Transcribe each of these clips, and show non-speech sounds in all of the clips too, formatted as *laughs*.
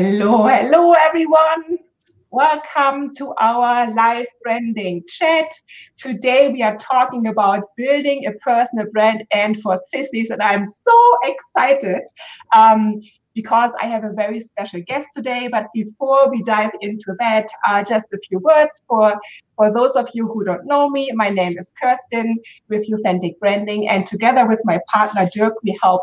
Hello, hello, everyone. Welcome to our live branding chat. Today we are talking about building a personal brand and for sissies, and I'm so excited. Um, because I have a very special guest today. But before we dive into that, uh, just a few words for, for those of you who don't know me. My name is Kerstin with YOUthentic Branding, and together with my partner Dirk, we help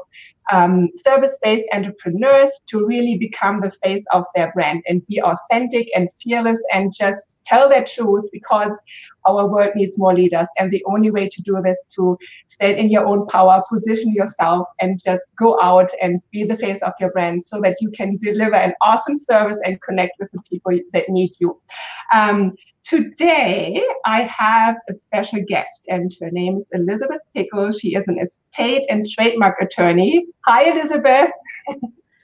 um, service-based entrepreneurs to really become the face of their brand and be authentic and fearless and just tell their truth because our world needs more leaders and the only way to do this to stand in your own power position yourself and just go out and be the face of your brand so that you can deliver an awesome service and connect with the people that need you um, Today, I have a special guest, and her name is Elisabeth Pickle. She is an estate and trademark attorney. Hi, Elisabeth.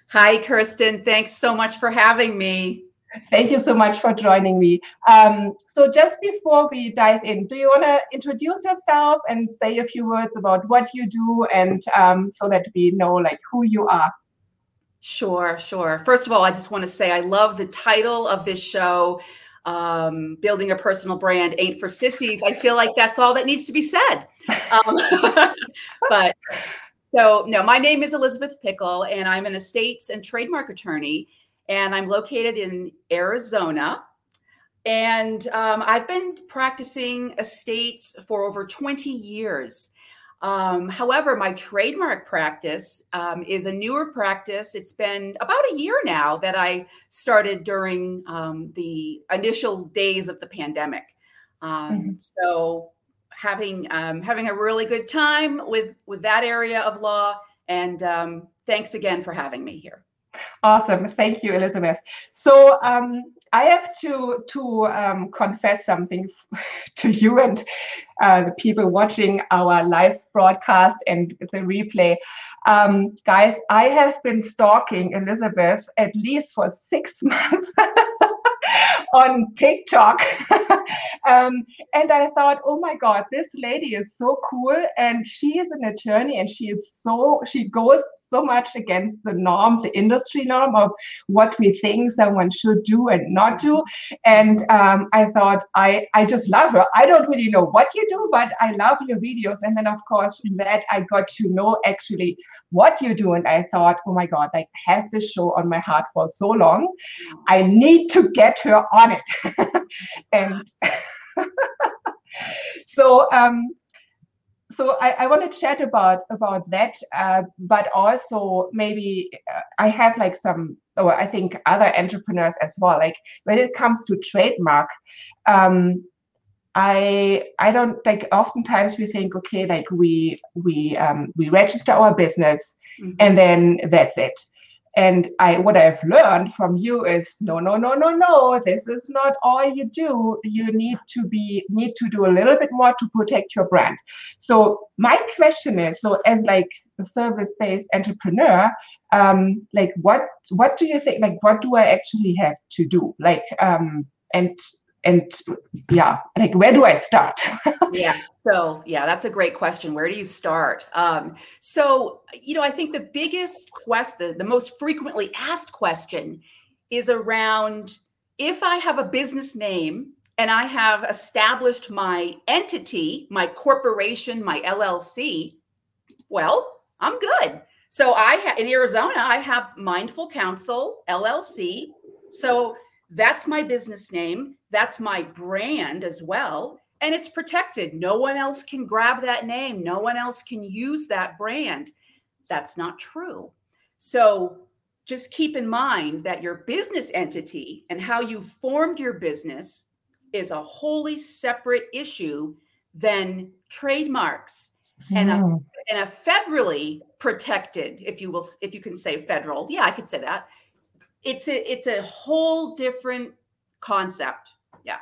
Hi, Kerstin. Thanks so much for having me. Thank you so much for joining me. Um, so, just before we dive in, do you want to introduce yourself and say a few words about what you do, and um, so that we know like who you are? Sure, sure. First of all, I just want to say I love the title of this show um, building a personal brand ain't for sissies. I feel like that's all that needs to be said. Um, *laughs* but so, no, my name is Elisabeth Pickle, and I'm an estates and trademark attorney, and I'm located in Arizona. And um, I've been practicing estates for over 20 years. Um, however, my trademark practice um, is a newer practice. It's been about a year now that I started during um, the initial days of the pandemic. Um, mm-hmm. So, having um, having a really good time with with that area of law. And um, thanks again for having me here. Awesome, thank you, Elisabeth. So I have to to um, confess something *laughs* to you and uh, the people watching our live broadcast and the replay. Um, guys, I have been stalking Elisabeth at least for six *laughs* months on TikTok. *laughs* um, and I thought, oh my God, this lady is so cool. And she is an attorney and she is so, she goes so much against the norm, the industry norm of what we think someone should do and not do. And um, I thought, I, I just love her. I don't really know what you do, but I love your videos. And then, of course, from that, I got to know actually what you do. And I thought, oh my God, I have this show on my heart for so long. I need to get her on it. *laughs* and *laughs* so um, so I, I want to chat about about that, uh, but also maybe uh, I have like some, or I think other entrepreneurs as well. Like when it comes to trademark, um, I I don't like. Oftentimes we think, okay, like we we um, we register our business, mm-hmm. and then that's it and i what i've learned from you is no no no no no this is not all you do. You need to be need to do a little bit more to protect your brand. So my question is so as like a service based entrepreneur um like what what do you think like what do i actually have to do? Like um and and yeah like where do i start? *laughs* Yeah so yeah that's a great question. Where do you start? Um, so you know i think the biggest quest the, the most frequently asked question is around if i have a business name and i have established my entity my corporation my llc well i'm good. So i ha- in arizona i have mindful counsel llc so that's my business name. That's my brand as well. And it's protected. No one else can grab that name. No one else can use that brand. That's not true. So just keep in mind that your business entity and how you formed your business is a wholly separate issue than trademarks and a, hmm. and a federally protected if you will if you can say federal yeah i could say that it's a it's a whole different concept. Yeah.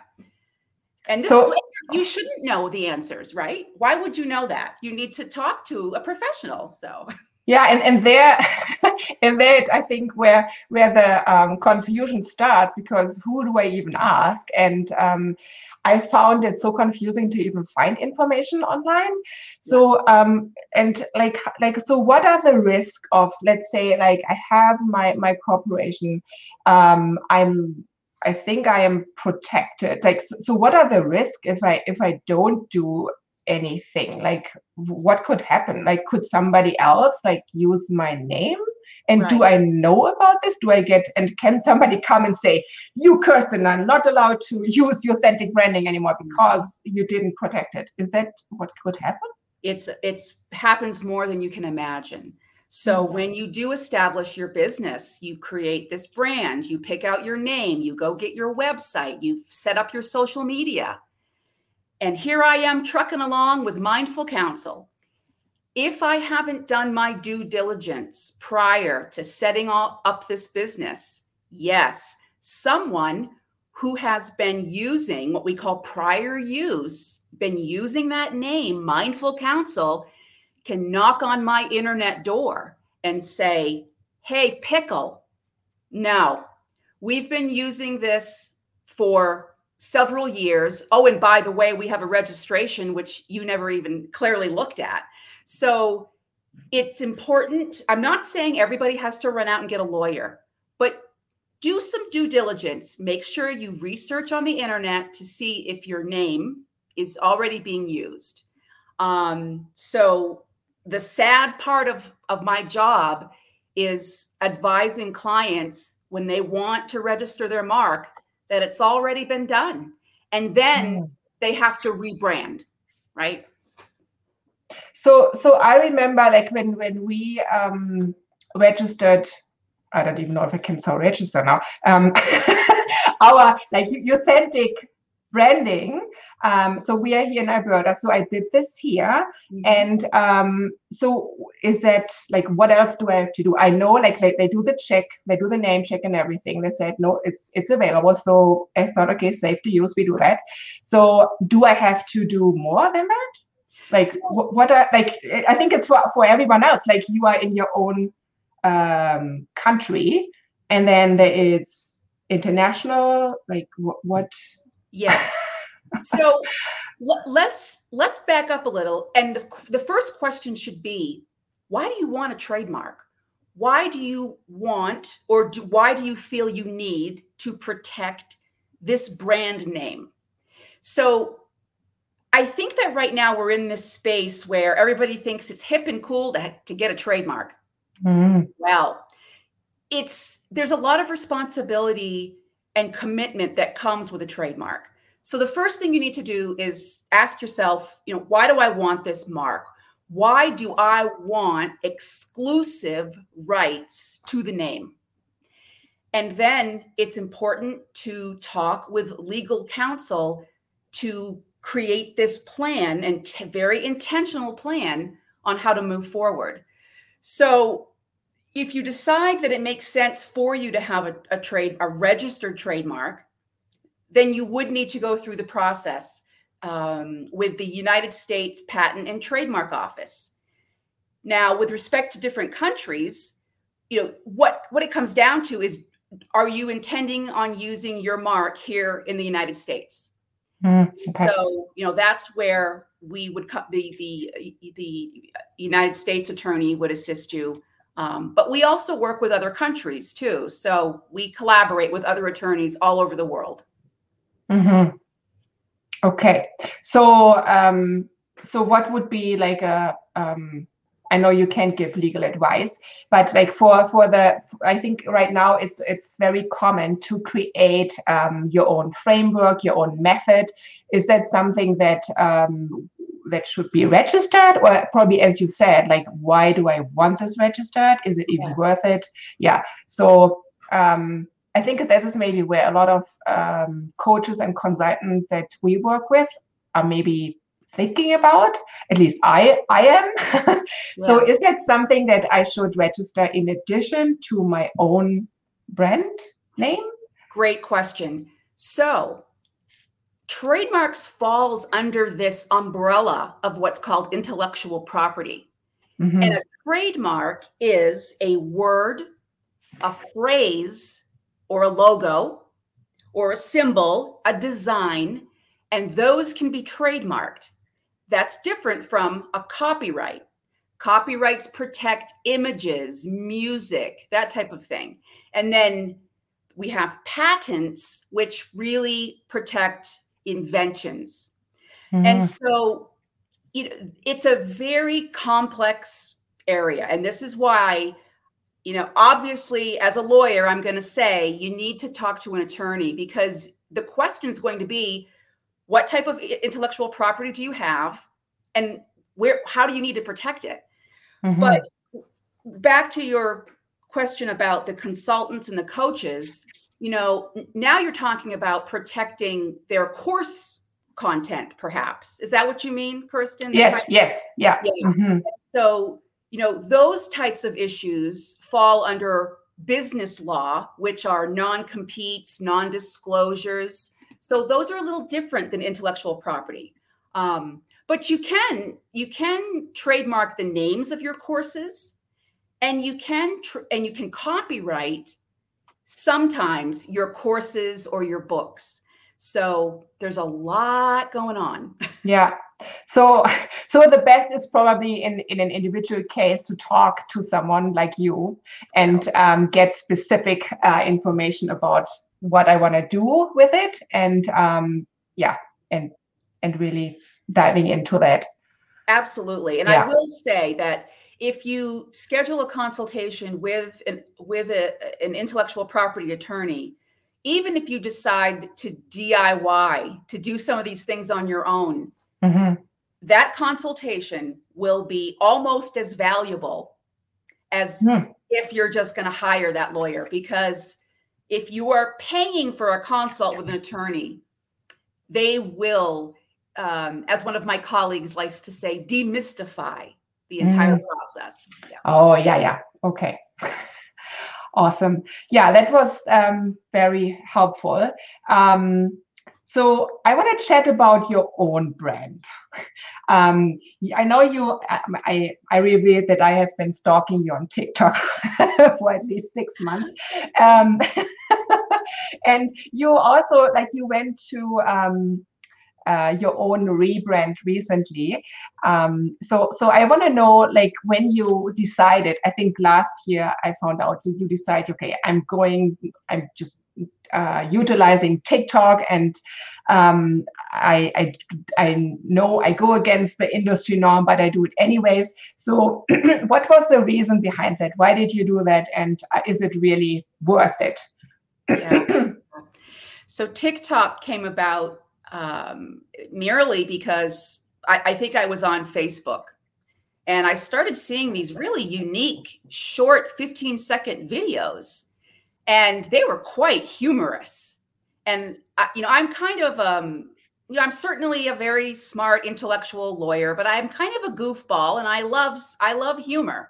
And this so, is you shouldn't know the answers, right? Why would you know that? You need to talk to a professional. So yeah and and there *laughs* and there i think where where the um, confusion starts because who do i even ask and um, i found it so confusing to even find information online so yes. um and like like so what are the risk of let's say like i have my my corporation um i'm I think I am protected. Like, so, what are the risks if I if I don't do anything? Like what could happen? Like could somebody else like use my name? And right. do i know about this? Do i get and can somebody come and say you Kerstin, I'm not allowed to use the YOUthentic branding anymore mm. because you didn't protect it. Is that what could happen? It's it's happens more than you can imagine so mm. when you do establish your business, you create this brand, you pick out your name, you go get your website, you set up your social media. And here I am trucking along with mindful counsel. If I haven't done my due diligence prior to setting up this business, yes, someone who has been using what we call prior use, been using that name, mindful counsel, can knock on my internet door and say, Hey, pickle, no, we've been using this for several years. Oh, and by the way, we have a registration, which you never even clearly looked at. So it's important. I'm not saying everybody has to run out and get a lawyer, but do some due diligence. Make sure you research on the internet to see if your name is already being used. Um, so the sad part of, of my job is advising clients when they want to register their mark that it's already been done and then mm. they have to rebrand right so so i remember like when when we um registered i don't even know if i can so register now um *laughs* our like authentic branding um, so we are here in Alberta. So I did this here. Mm-hmm. And um, so is that like, what else do I have to do? I know like they, they do the check, they do the name check and everything. They said, no, it's, it's available. So I thought, okay, safe to use. We do that. So do I have to do more than that? Like so, what are like, I think it's for, for everyone else. Like you are in your own um, country and then there is international, like what, what Yes. So let's let's back up a little and the, the first question should be why do you want a trademark? Why do you want or do, why do you feel you need to protect this brand name? So i think that right now we're in this space where everybody thinks it's hip and cool to, to get a trademark. Mm. well it's there's a lot of responsibility and commitment that comes with a trademark so the first thing you need to do is ask yourself, you know, why do I want this mark? Why do I want exclusive rights to the name? And then it's important to talk with legal counsel to create this plan and t- very intentional plan on how to move forward. So if you decide that it makes sense for you to have a, a trade, a registered trademark, then you would need to go through the process um, with the United States Patent and Trademark Office. Now, with respect to different countries, you know what what it comes down to is are you intending on using your mark here in the United States? Mm, okay. So you know that's where we would the the the United States attorney would assist you. Um, but we also work with other countries too. So we collaborate with other attorneys all over the world. Mm-hmm. Okay, so um, so what would be like a um, I know you can't give legal advice, but like for for the I think right now it's it's very common to create um, your own framework, your own method. Is that something that um, that should be registered, or probably as you said, like why do I want this registered? Is it even yes. worth it? Yeah. So um, I think that is maybe where a lot of um, coaches and consultants that we work with are maybe thinking about. At least I I am. *laughs* so is that something that I should register in addition to my own brand name? Great question. So trademarks falls under this umbrella of what's called intellectual property. Mm-hmm. And a trademark is a word, a phrase, or a logo, or a symbol, a design, and those can be trademarked. That's different from a copyright. Copyrights protect images, music, that type of thing. And then we have patents, which really protect inventions. Mm-hmm. And so you know, it's a very complex area. And this is why, you know, obviously, as a lawyer, I'm going to say you need to talk to an attorney because the question is going to be what type of intellectual property do you have and where how do you need to protect it mm-hmm. but back to your question about the consultants and the coaches you know now you're talking about protecting their course content perhaps is that what you mean kerstin yes yes yeah, yeah. Mm-hmm. so you know those types of issues fall under business law which are non-competes non-disclosures so those are a little different than intellectual property. Um, but you can you can trademark the names of your courses, and you can tr- and you can copyright sometimes your courses or your books. So there's a lot going on. *laughs* Yeah. So so the best is probably in in an individual case to talk to someone like you and um, get specific uh, information about what I want to do with it, and um, yeah, and and really diving into that. Absolutely, and yeah. I will say that if you schedule a consultation with an with a, an intellectual property attorney, even if you decide to DIY to do some of these things on your own, mm-hmm. that consultation will be almost as valuable as mm. if you're just going to hire that lawyer because if you are paying for a consult with an attorney, they will, um, as one of my colleagues likes to say, demystify the entire mm. process. Yeah. Oh, yeah, yeah. Okay. *laughs* Awesome. Yeah, that was um, very helpful. Um, so I want to chat about your own brand. *laughs* Um, I know you. I I revealed that I have been stalking you on TikTok *laughs* for at least six months, um, and you also like you went to um, uh, your own rebrand recently. Um, so, so I want to know, like, when you decided. I think last year I found out that you decided, okay, I'm going. I'm just uh, utilizing TikTok, and um, I, I I know I go against the industry norm, but I do it anyways. So, *clears throat* what was the reason behind that? Why did you do that, and uh, is it really worth it? yeah. *coughs* So TikTok came about um, merely because I, I think I was on Facebook and I started seeing these really unique, short 15 second videos, and they were quite humorous. And, I, you know, I'm kind of, um, you know, I'm certainly a very smart intellectual lawyer, but I'm kind of a goofball and I love, I love humor.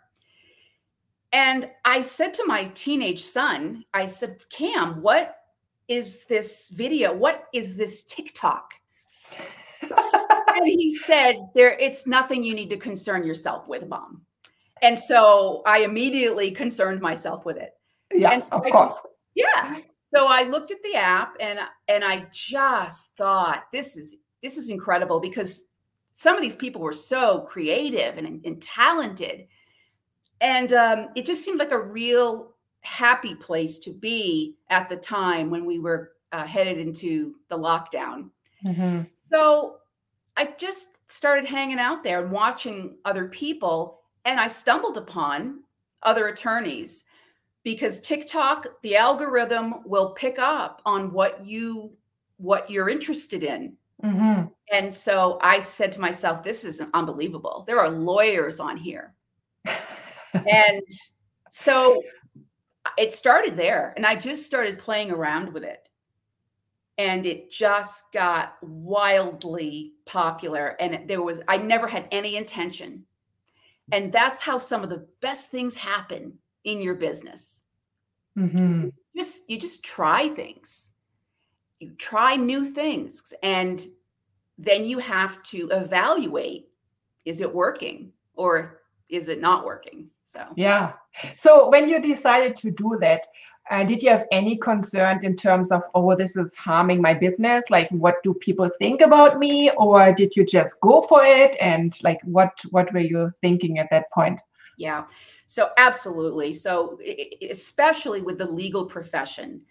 And I said to my teenage son, I said, Cam, what is this video? What is this TikTok? *laughs* and he said, There, it's nothing you need to concern yourself with, mom. And so I immediately concerned myself with it. Yeah, so of I course. Just, yeah. So I looked at the app and and I just thought this is this is incredible because some of these people were so creative and, and talented. And um, it just seemed like a real happy place to be at the time when we were uh, headed into the lockdown. Mm-hmm. So I just started hanging out there and watching other people, and I stumbled upon other attorneys because TikTok, the algorithm will pick up on what you what you're interested in. Mm-hmm. And so I said to myself, this is unbelievable. There are lawyers on here. *laughs* and so it started there and I just started playing around with it and it just got wildly popular and there was i never had any intention and that's how some of the best things happen in your business mm-hmm. You just you just try things you try new things and then you have to evaluate is it working or is it not working? So yeah. So when you decided to do that, uh, did you have any concern in terms of, oh, this is harming my business? Like, what do people think about me? Or did you just go for it? And like, what what were you thinking at that point? Yeah. So absolutely. So especially with the legal profession,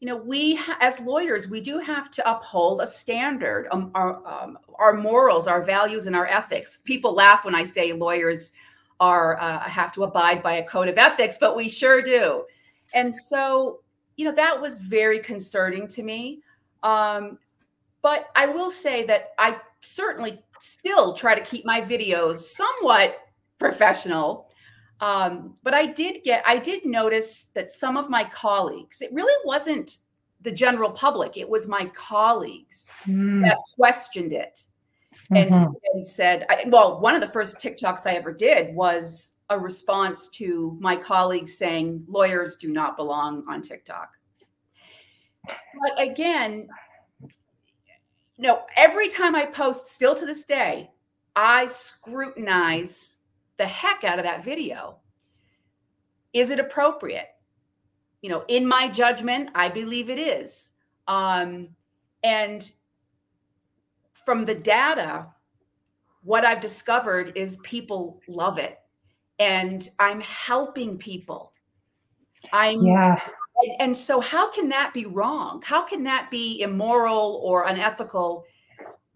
you know, we as lawyers, we do have to uphold a standard, um, our um, our morals, our values, and our ethics. People laugh when I say lawyers are uh, have to abide by a code of ethics, but we sure do. And so, you know, that was very concerning to me. Um, but I will say that I certainly still try to keep my videos somewhat professional. Um, but I did get, I did notice that some of my colleagues, it really wasn't the general public, it was my colleagues mm. that questioned it and, mm-hmm. and said, I, well, one of the first TikToks I ever did was a response to my colleagues saying lawyers do not belong on TikTok. But again, you know, every time I post, still to this day, I scrutinize the heck out of that video. Is it appropriate? You know, in my judgment, I believe it is. Um, and from the data, what I've discovered is people love it and I'm helping people. I'm yeah. And so how can that be wrong? How can that be immoral or unethical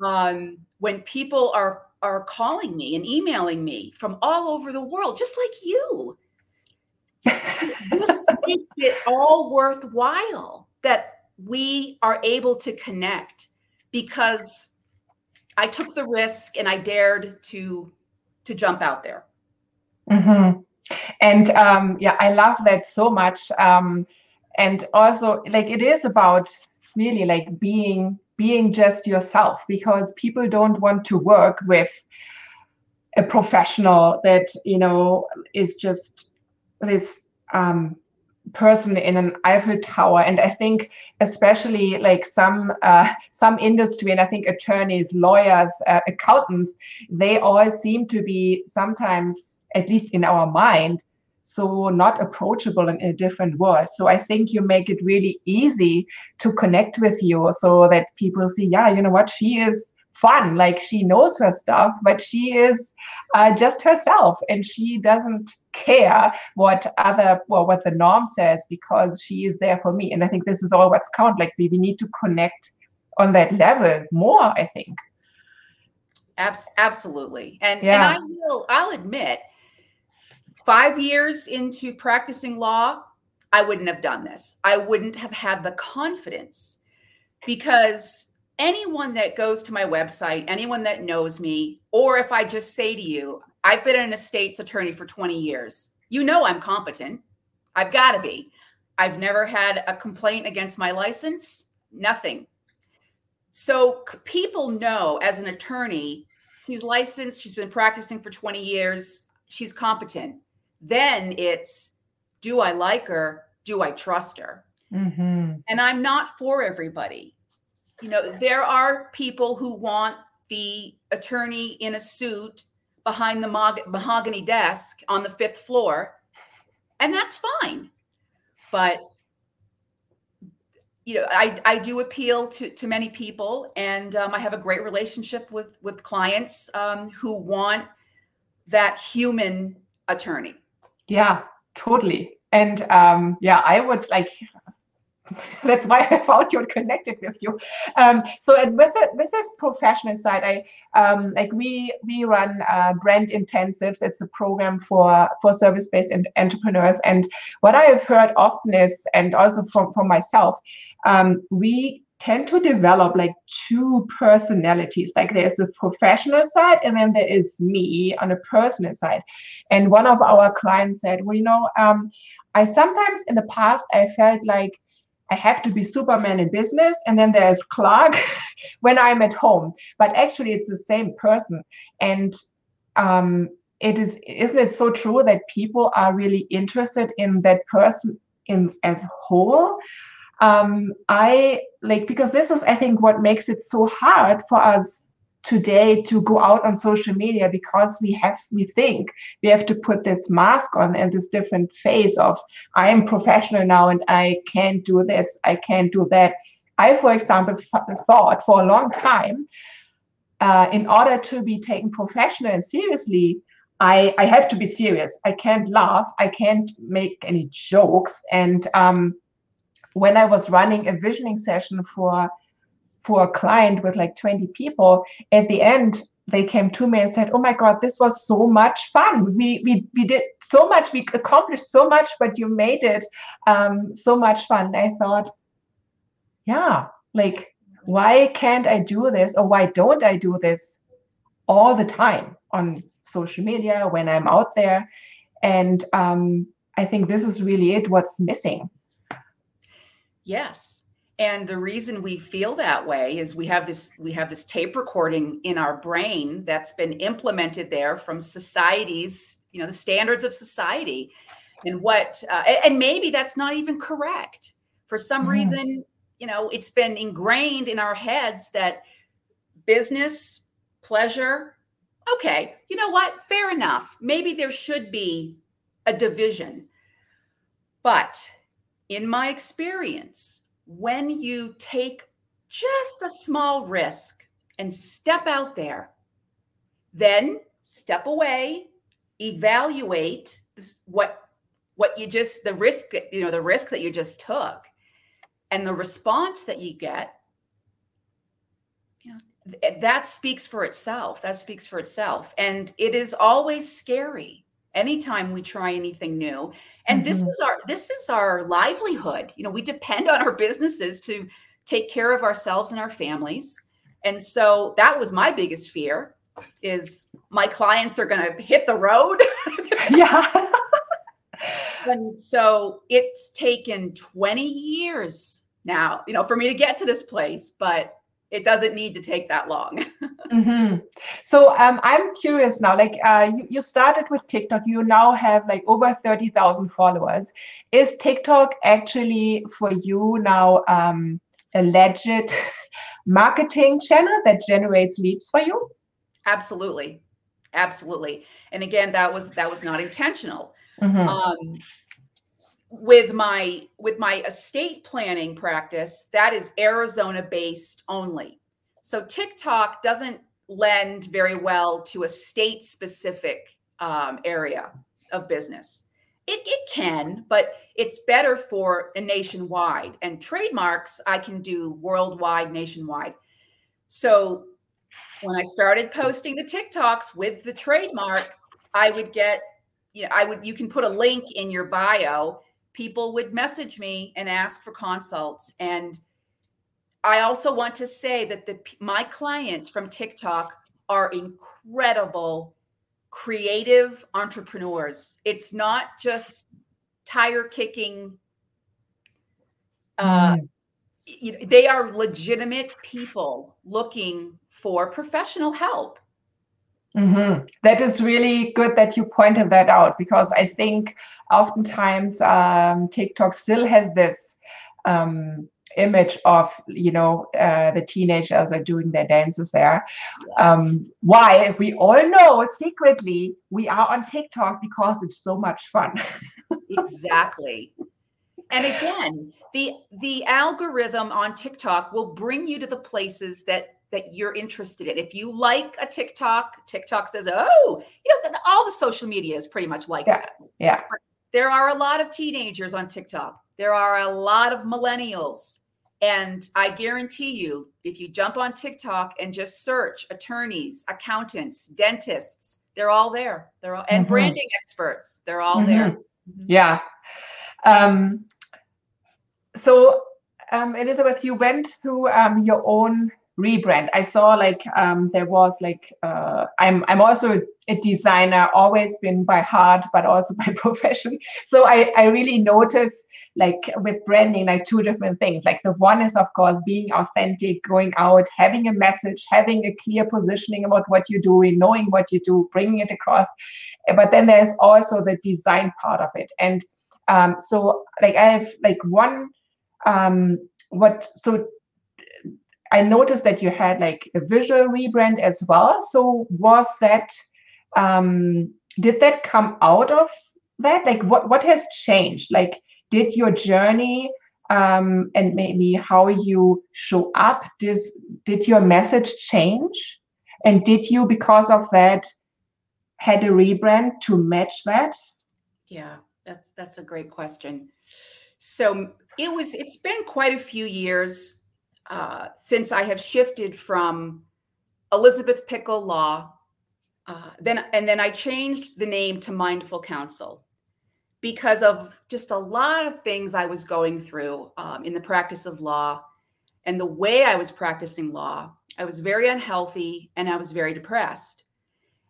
um, when people are are calling me and emailing me from all over the world, just like you? *laughs* this makes it all worthwhile that we are able to connect because I took the risk and I dared to to jump out there. Mm-hmm. And um, yeah, I love that so much. Um, and also, like, it is about really like being being just yourself because people don't want to work with a professional that you know is just this um, person in an Eiffel Tower. And I think especially like some uh, some industry, and I think attorneys, lawyers, uh, accountants, they all seem to be sometimes, at least in our mind, so not approachable in a different world. So I think you make it really easy to connect with you so that people see, yeah, you know what, she is fun. Like she knows her stuff, but she is uh, just herself and she doesn't care what other well what the norm says because she is there for me. And I think this is all what's count. Like we, we need to connect on that level more, I think. Abs- absolutely. And yeah. and I will I'll admit five years into practicing law, I wouldn't have done this. I wouldn't have had the confidence because anyone that goes to my website, anyone that knows me, or if I just say to you, I've been an estates attorney for 20 years, you know I'm competent. I've got to be. I've never had a complaint against my license, nothing. So people know as an attorney, she's licensed, she's been practicing for 20 years, she's competent. Then it's do I like her? Do I trust her? Mm-hmm. And I'm not for everybody you know, there are people who want the attorney in a suit behind the mahogany desk on the fifth floor, and that's fine. But you know, I, I do appeal to, to many people, and um, I have a great relationship with with clients um, who want that human attorney. Yeah, totally. And um, yeah, I would like *laughs* that's why I found you and connected with you. Um, so with it, with this professional side, I um, like we we run uh, brand intensives. It's a program for for service based entrepreneurs. And what I have heard often is, and also from from myself, um, we tend to develop like two personalities like there's a professional side and then there is me on a personal side and one of our clients said well you know um, i sometimes in the past i felt like I have to be Superman in business, and then there's Clark *laughs* when I'm at home. But actually, it's the same person, and um, it is isn't it so true that people are really interested in that person in as whole? Um, I like because this is I think what makes it so hard for us today to go out on social media because we have we think we have to put this mask on and this different face of i am professional now and i can't do this i can't do that. I for example thought for a long time uh, in order to be taken professional and seriously I, I have to be serious. I can't laugh. I can't make any jokes. And um, when i was running a visioning session for for a client with like 20 people, at the end, they came to me and said, "Oh my God, this was so much fun. We we we did so much. We accomplished so much, but you made it um, so much fun." I thought, yeah, like why can't I do this, or why don't I do this all the time on social media when I'm out there? And um, I think this is really it. What's missing? Yes, and the reason we feel that way is we have this we have this tape recording in our brain that's been implemented there from society's you know the standards of society. And what uh, and maybe that's not even correct. For some mm. reason you know it's been ingrained in our heads that business pleasure okay you know what? Fair enough. Maybe there should be a division. But in my experience when you take just a small risk and step out there, then step away, evaluate what what you just the risk you know the risk that you just took and the response that you get you know that speaks for itself that speaks for itself. And it is always scary anytime we try anything new and mm-hmm. this is our this is our livelihood. You know we depend on our businesses to take care of ourselves and our families. And so that was my biggest fear is my clients are going to hit the road. *laughs* Yeah. *laughs* And so it's taken 20 years now you know for me to get to this place but it doesn't need to take that long. *laughs* mm-hmm. So um, I'm curious now. Like uh, you, you started with TikTok, you now have like over thirty thousand followers. Is TikTok actually for you now um, a legit *laughs* marketing channel that generates leads for you? Absolutely, absolutely. And again, that was that was not intentional. Mm-hmm. Um, with my with my estate planning practice that is arizona based only. So tiktok doesn't lend very well to a state specific um, area of business. It, it can but it's better for a nationwide and trademarks i can do worldwide nationwide. So when i started posting the tiktoks with the trademark i would get you know i would you can put a link in your bio people would message me and ask for consults. And i also want to say that the my clients from tiktok are incredible creative entrepreneurs. It's not just tire kicking uh, mm. you know, they are legitimate people looking for professional help Mm-hmm. That is really good that you pointed that out because I think oftentimes um, TikTok still has this um, image of you know uh, the teenagers are doing their dances there. Yes. Um, why we all know secretly we are on TikTok because it's so much fun. *laughs* exactly. And again, the the algorithm on TikTok will bring you to the places that that you're interested in. If you like a TikTok, TikTok says, "Oh, you know, all the social media is pretty much like yeah. that." Yeah. There are a lot of teenagers on TikTok. There are a lot of millennials. And I guarantee you, if you jump on TikTok and just search attorneys, accountants, dentists, they're all there. They're all and mm-hmm. branding experts, they're all mm-hmm. there. Yeah. Um, so um, Elisabeth, you went through um, your own rebrand. I saw like um, there was like uh, i'm i'm also a designer always been by heart but also *laughs* by profession. So i i really notice like with branding like two different things. Like the one is of course being authentic going out having a message having a clear positioning about what you're doing knowing what you do bringing it across. But then there's also the design part of it. And um, so like i have like one um, what so I noticed that you had like a visual rebrand as well. So was that um, did that come out of that? Like what what has changed? Like did your journey um, and maybe how you show up this did your message change? And did you because of that had a rebrand to match that? Yeah, that's that's a great question. So it was it's been quite a few years uh, since I have shifted from Elisabeth Pickle Law, uh, then and then I changed the name to Mindful Counsel because of just a lot of things I was going through um, in the practice of law and the way I was practicing law. I was very unhealthy and I was very depressed.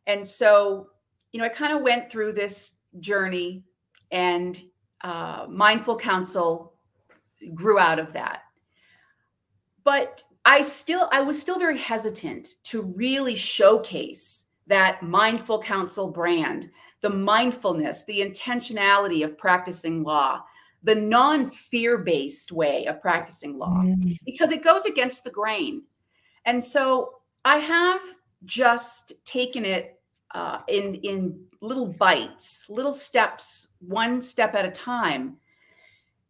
And so, you know, I kind of went through this journey and uh, mindful counsel grew out of that but I still I was still very hesitant to really showcase that mindful counsel brand, the mindfulness, the intentionality of practicing law, the non-fear-based way of practicing law mm. because it goes against the grain. And so I have just taken it uh, in in little bites, little steps, one step at a time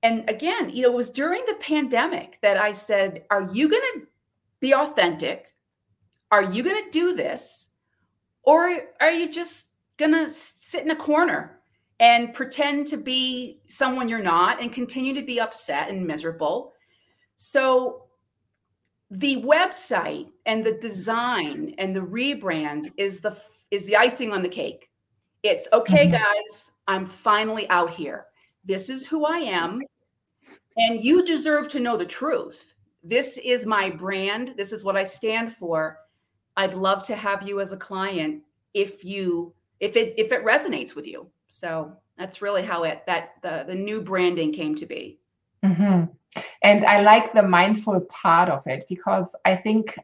and again, you know, it was during the pandemic that I said, Are you going to be authentic? Are you going to do this? Or are you just going to sit in a corner and pretend to be someone you're not and continue to be upset and miserable? So, the website and the design and the rebrand is the is the icing on the cake. It's okay, mm-hmm. guys, I'm finally out here. This is who I am. And you deserve to know the truth. This is my brand. This is what I stand for. I'd love to have you as a client if you if it if it resonates with you. So that's really how it that the the new branding came to be. Mm-hmm. And I like the mindful part of it because I think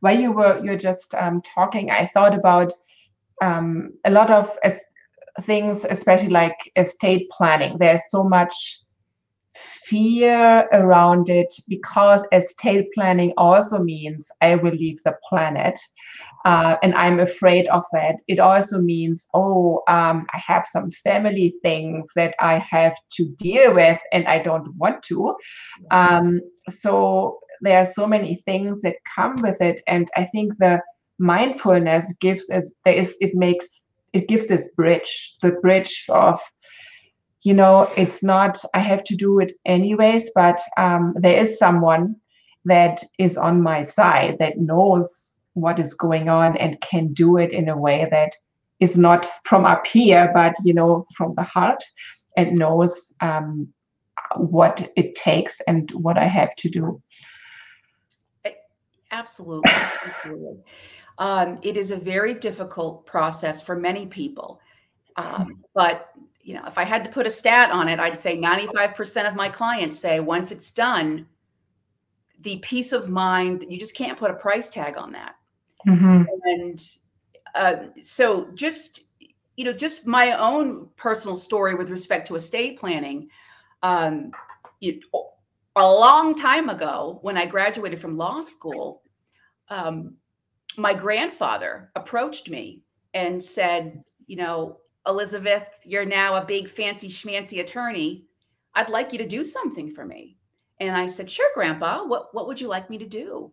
while you were you're just um, talking, I thought about um, a lot of as, things, especially like estate planning. There's so much fear around it because estate planning also means I will leave the planet. Uh, and I'm afraid of that. It also means, oh, um, I have some family things that I have to deal with and I don't want to. Um, so there are so many things that come with it. And I think the mindfulness gives it, there is, it makes, it gives this bridge, the bridge of you know, it's not, I have to do it anyways, but um, there is someone that is on my side that knows what is going on and can do it in a way that is not from up here, but, you know, from the heart and knows um, what it takes and what I have to do. Absolutely. Absolutely. Um, it is a very difficult process for many people. Um, but you know, if I had to put a stat on it, I'd say 95% of my clients say once it's done, the peace of mind, you just can't put a price tag on that. Mm-hmm. And uh, so just, you know, just my own personal story with respect to estate planning. Um, you, a long time ago, when I graduated from law school, um, my grandfather approached me and said, you know, Elisabeth, you're now a big fancy schmancy attorney. I'd like you to do something for me. And I said, Sure, Grandpa. What, what would you like me to do?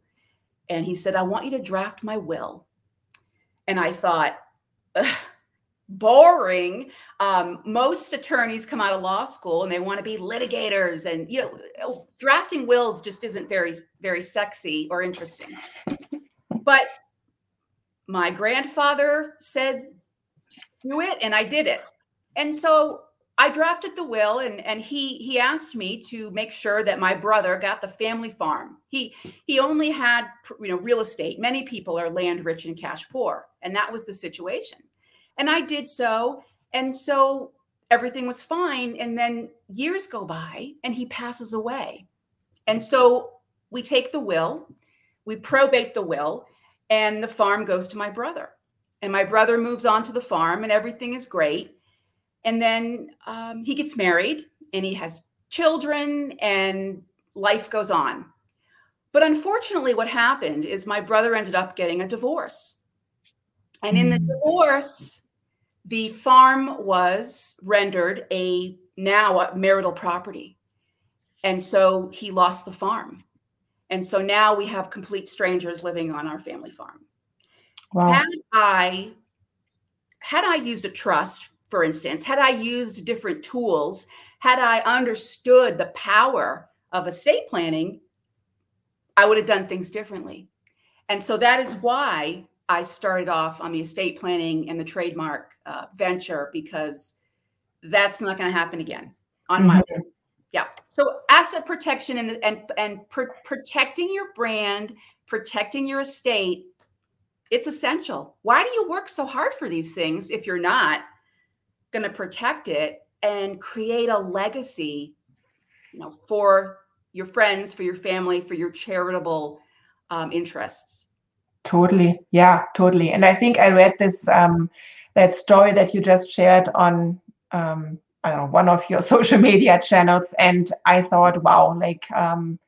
And he said, I want you to draft my will. And I thought, boring. Um, most attorneys come out of law school and they want to be litigators, and you know, drafting wills just isn't very, very sexy or interesting. but my grandfather said, do it and I did it. And so I drafted the will and and he he asked me to make sure that my brother got the family farm. He he only had you know real estate. Many people are land rich and cash poor, and that was the situation. And I did so, and so everything was fine. And then years go by, and he passes away. And so we take the will, we probate the will, and the farm goes to my brother and my brother moves on to the farm and everything is great and then um, he gets married and he has children and life goes on But unfortunately, what happened is my brother ended up getting a divorce. And in the mm. divorce, the farm was rendered a now a marital property. And so he lost the farm. And so now we have complete strangers living on our family farm. Wow. Had I had I used a trust, for instance, had I used different tools, had I understood the power of estate planning, I would have done things differently. And so that is why I started off on the estate planning and the trademark uh, venture because that's not going to happen again on mm-hmm. my. Yeah. So asset protection and and and pr- protecting your brand, protecting your estate, it's essential. Why do you work so hard for these things if you're not going to protect it and create a legacy, you know, for your friends, for your family, for your charitable um, interests? Totally. Yeah, totally. And I think I read this um, that story that you just shared on um, I don't know, one of your *laughs* social media channels. And I thought, wow, like, um,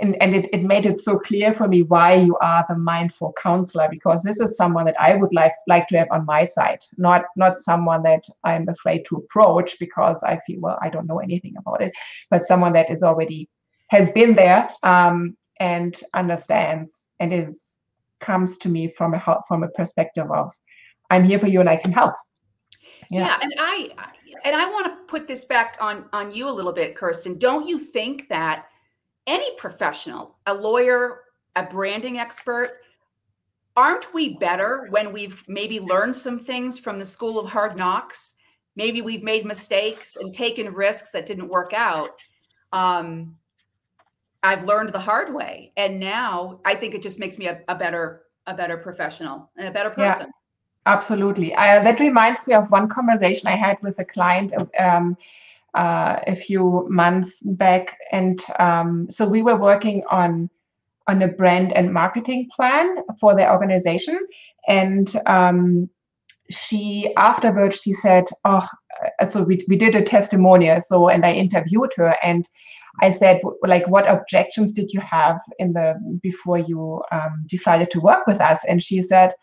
and, and it, it made it so clear for me why you are the mindful counselor because this is someone that I would like like to have on my side, not not someone that I'm afraid to approach because I feel well I don't know anything about it, but someone that is already has been there um, and understands and is comes to me from a from a perspective of I'm here for you and I can help. Yeah. yeah, and I and I want to put this back on on you a little bit, Kerstin. Don't you think that any professional, a lawyer, a branding expert, aren't we better when we've maybe learned some things from the school of hard knocks? Maybe we've made mistakes and taken risks that didn't work out. Um, I've learned the hard way, and now I think it just makes me a, a better a better professional and a better person. Yeah. Absolutely. Uh, that reminds me of one conversation I had with a client um, uh, a few months back, and um, so we were working on on a brand and marketing plan for the organization, and um, she afterwards she said, "Oh, uh, so we we did a testimonial, so and I interviewed her and." I said, like, what objections did you have in the before you um, decided to work with us? And she said,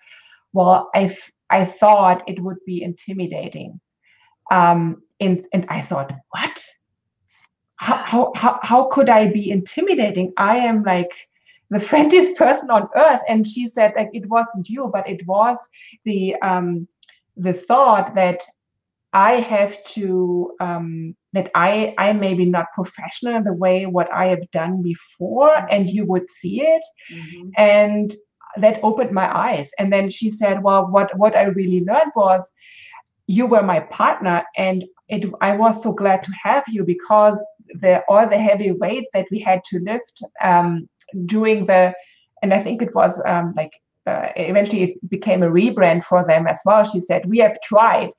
well, I I thought it would be intimidating. Um, and, and I thought, what? How, how, how could I be intimidating? I am like the *laughs* friendliest person on earth. And she said, like, it wasn't you, but it was the um, the thought that I have to um, that I I maybe not professional in the way what I have done before, and you would see it, mm-hmm. and that opened my eyes. And then she said, "Well, what what I really learned was you were my partner, and it I was so glad to have you because the all the heavy weight that we had to lift um, during the, and I think it was um, like uh, eventually it became a rebrand for them as well. She said, We have tried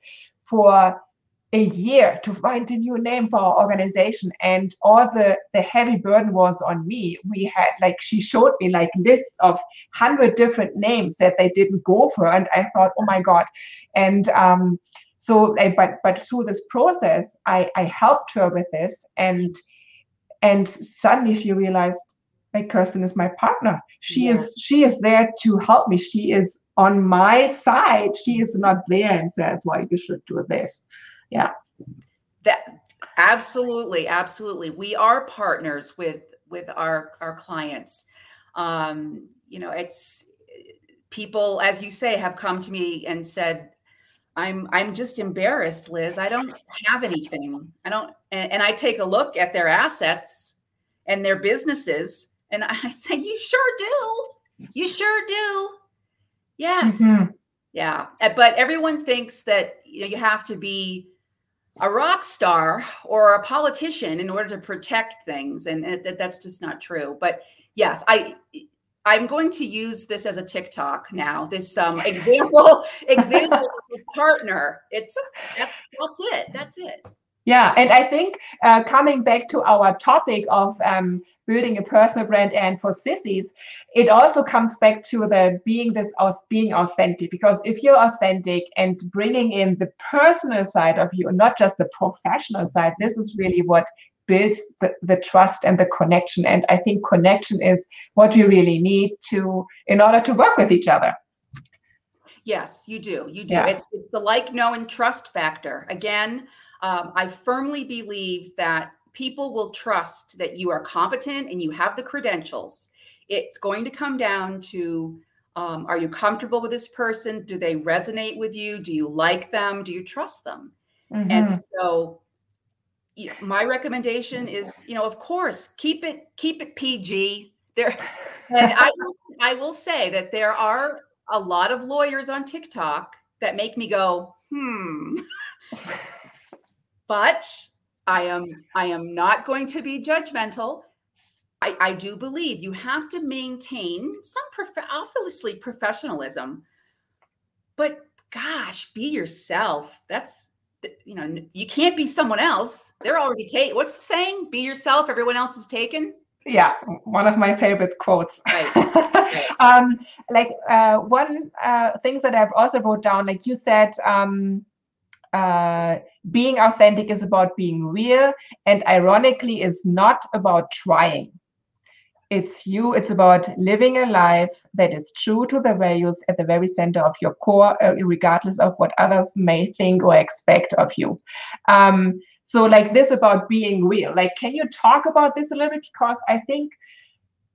for a year to find a new name for our organization and all the the heavy burden was on me. We had like she showed me like lists of 100 different names that they didn't go for and i thought oh my god. And um so but but through this process i i helped her with this and and suddenly she realized like kerstin is my partner. She yeah. is she is there to help me. She is on my side. She is not there and says well you should do this yeah. That absolutely absolutely. We are partners with with our our clients. Um you know it's people as you say have come to me and said i'm i'm just embarrassed liz. I don't have anything. I don't and, and i take a look at their assets and their businesses and *laughs* i say you sure do. You sure do. Yes. Mm-hmm. yeah. But everyone thinks that you know you have to be a rock star or a politician in order to protect things and that, that's just not true. But yes i i'm going to use this as a tiktok now this um example *laughs* example partner. It's that's that's it that's it yeah, and I think uh, coming back to our topic of um, building a personal brand and for sissies, it also comes back to the being this of being authentic. Because if you're authentic and bringing in the personal side of you, and not just the professional side, this is really what builds the, the trust and the connection. And I think connection is what you really need to in order to work with each other. Yes, you do. You do. Yeah. It's, it's the like, know, and trust factor. Again, um, I firmly believe that people will trust that you are competent and you have the credentials. It's going to come down to um, are you comfortable with this person? Do they resonate with you? Do you like them? Do you trust them? Mm-hmm. And so my recommendation is, you know, of course, keep it keep it PG. There and I I will say that there are a lot of lawyers on TikTok that make me go, "Hmm." *laughs* but I am I am not going to be judgmental. I, I do believe you have to maintain some prof- obviously professionalism, but gosh, be yourself. That's you know you can't be someone else. They're already taken. What's the saying? Be yourself. Everyone else is taken. Yeah, one of my favorite quotes. Right. right. *laughs* um, like uh, one uh, things that I've also wrote down, like you said. Um, uh, being authentic is about being real and ironically is not about trying. It's you it's about living a life that is true to the values at the very center of your core uh, regardless of what others may think or expect of you. Um, so like this about being real. Like can you talk about this a little because i think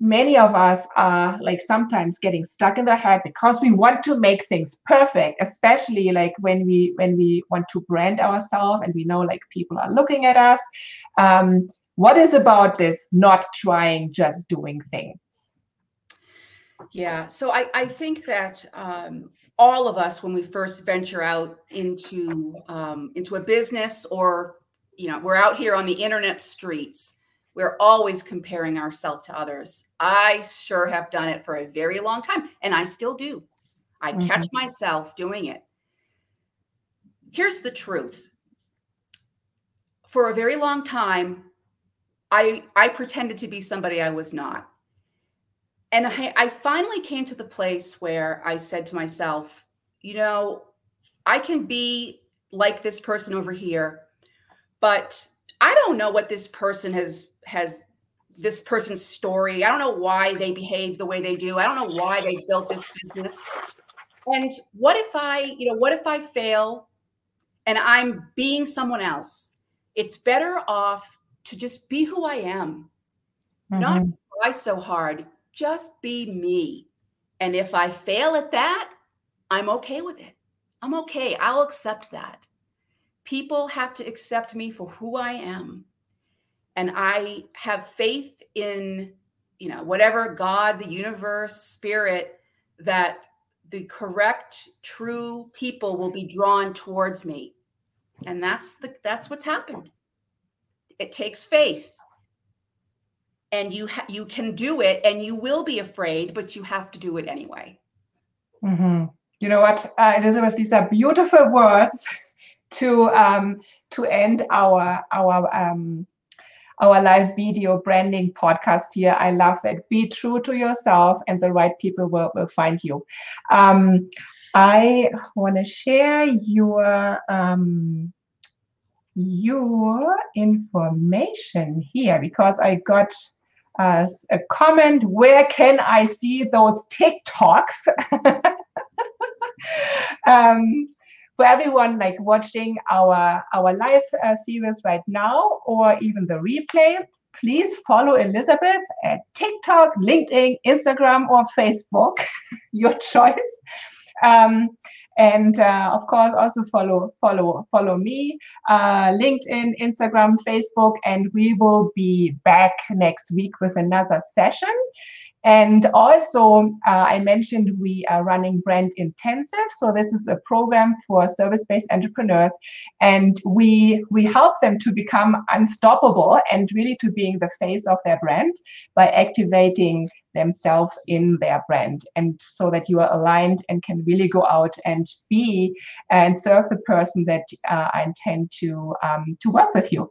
many of us are like sometimes getting stuck in their head because we want to make things perfect especially like when we when we want to brand ourselves and we know like people are looking at us. Um, what is about this not trying just doing thing? Yeah so i, I think that um, all of us when we first venture out into um, into a business or you know we're out here on the internet streets we're always comparing ourselves to others i sure have done it for a very long time and i still do i mm-hmm. catch myself doing it here's the truth for a very long time I I pretended to be somebody I was not. And I, I finally came to the place where I said to myself, you know, I can be like this person over here, but I don't know what this person has has this person's story. I don't know why they behave the way they do. I don't know why they built this business. And what if I, you know, what if I fail and I'm being someone else? It's better off to just be who I am, mm-hmm. not try so hard, just be me. And if I fail at that, I'm okay with it. I'm okay. I'll accept that. People have to accept me for who I am. And I have faith in, you know, whatever God, the universe, spirit, that the correct, true people will be drawn towards me. And that's the that's what's happened. It takes faith. And you ha- you can do it and you will be afraid, but you have to do it anyway. Mm-hmm. You know what, uh, Elisabeth, these are beautiful words *laughs* to um, to end our our um, our live video branding podcast here. I love that. Be true to yourself, and the right people will, will find you. Um, I want to share your um, your information here because I got uh, a comment. Where can I see those TikToks? *laughs* um, for everyone like watching our our live uh, series right now or even the replay, please follow Elisabeth at TikTok, LinkedIn, Instagram, or Facebook, *laughs* your choice. Um, and uh, of course also follow follow follow me uh, linkedin instagram facebook and we will be back next week with another session and also, uh, I mentioned we are running Brand Intensive. So this is a program for service-based entrepreneurs, and we we help them to become unstoppable and really to being the face of their brand by activating themselves in their brand, and so that you are aligned and can really go out and be and serve the person that uh, I intend to um, to work with you.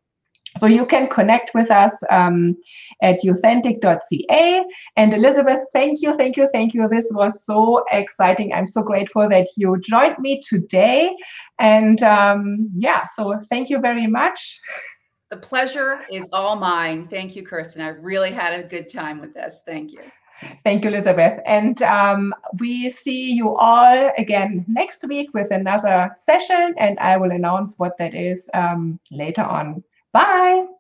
So you can connect with us um, at youthentic.ca. And Elisabeth, thank you, thank you, thank you. This was so exciting. I'm so grateful that you joined me today. And um, yeah, so thank you very much. The pleasure is all mine. Thank you, Kerstin. I really had a good time with this. Thank you. Thank you, Elisabeth. And um, we see you all again next week with another session, and I will announce what that is um, later on. Bye.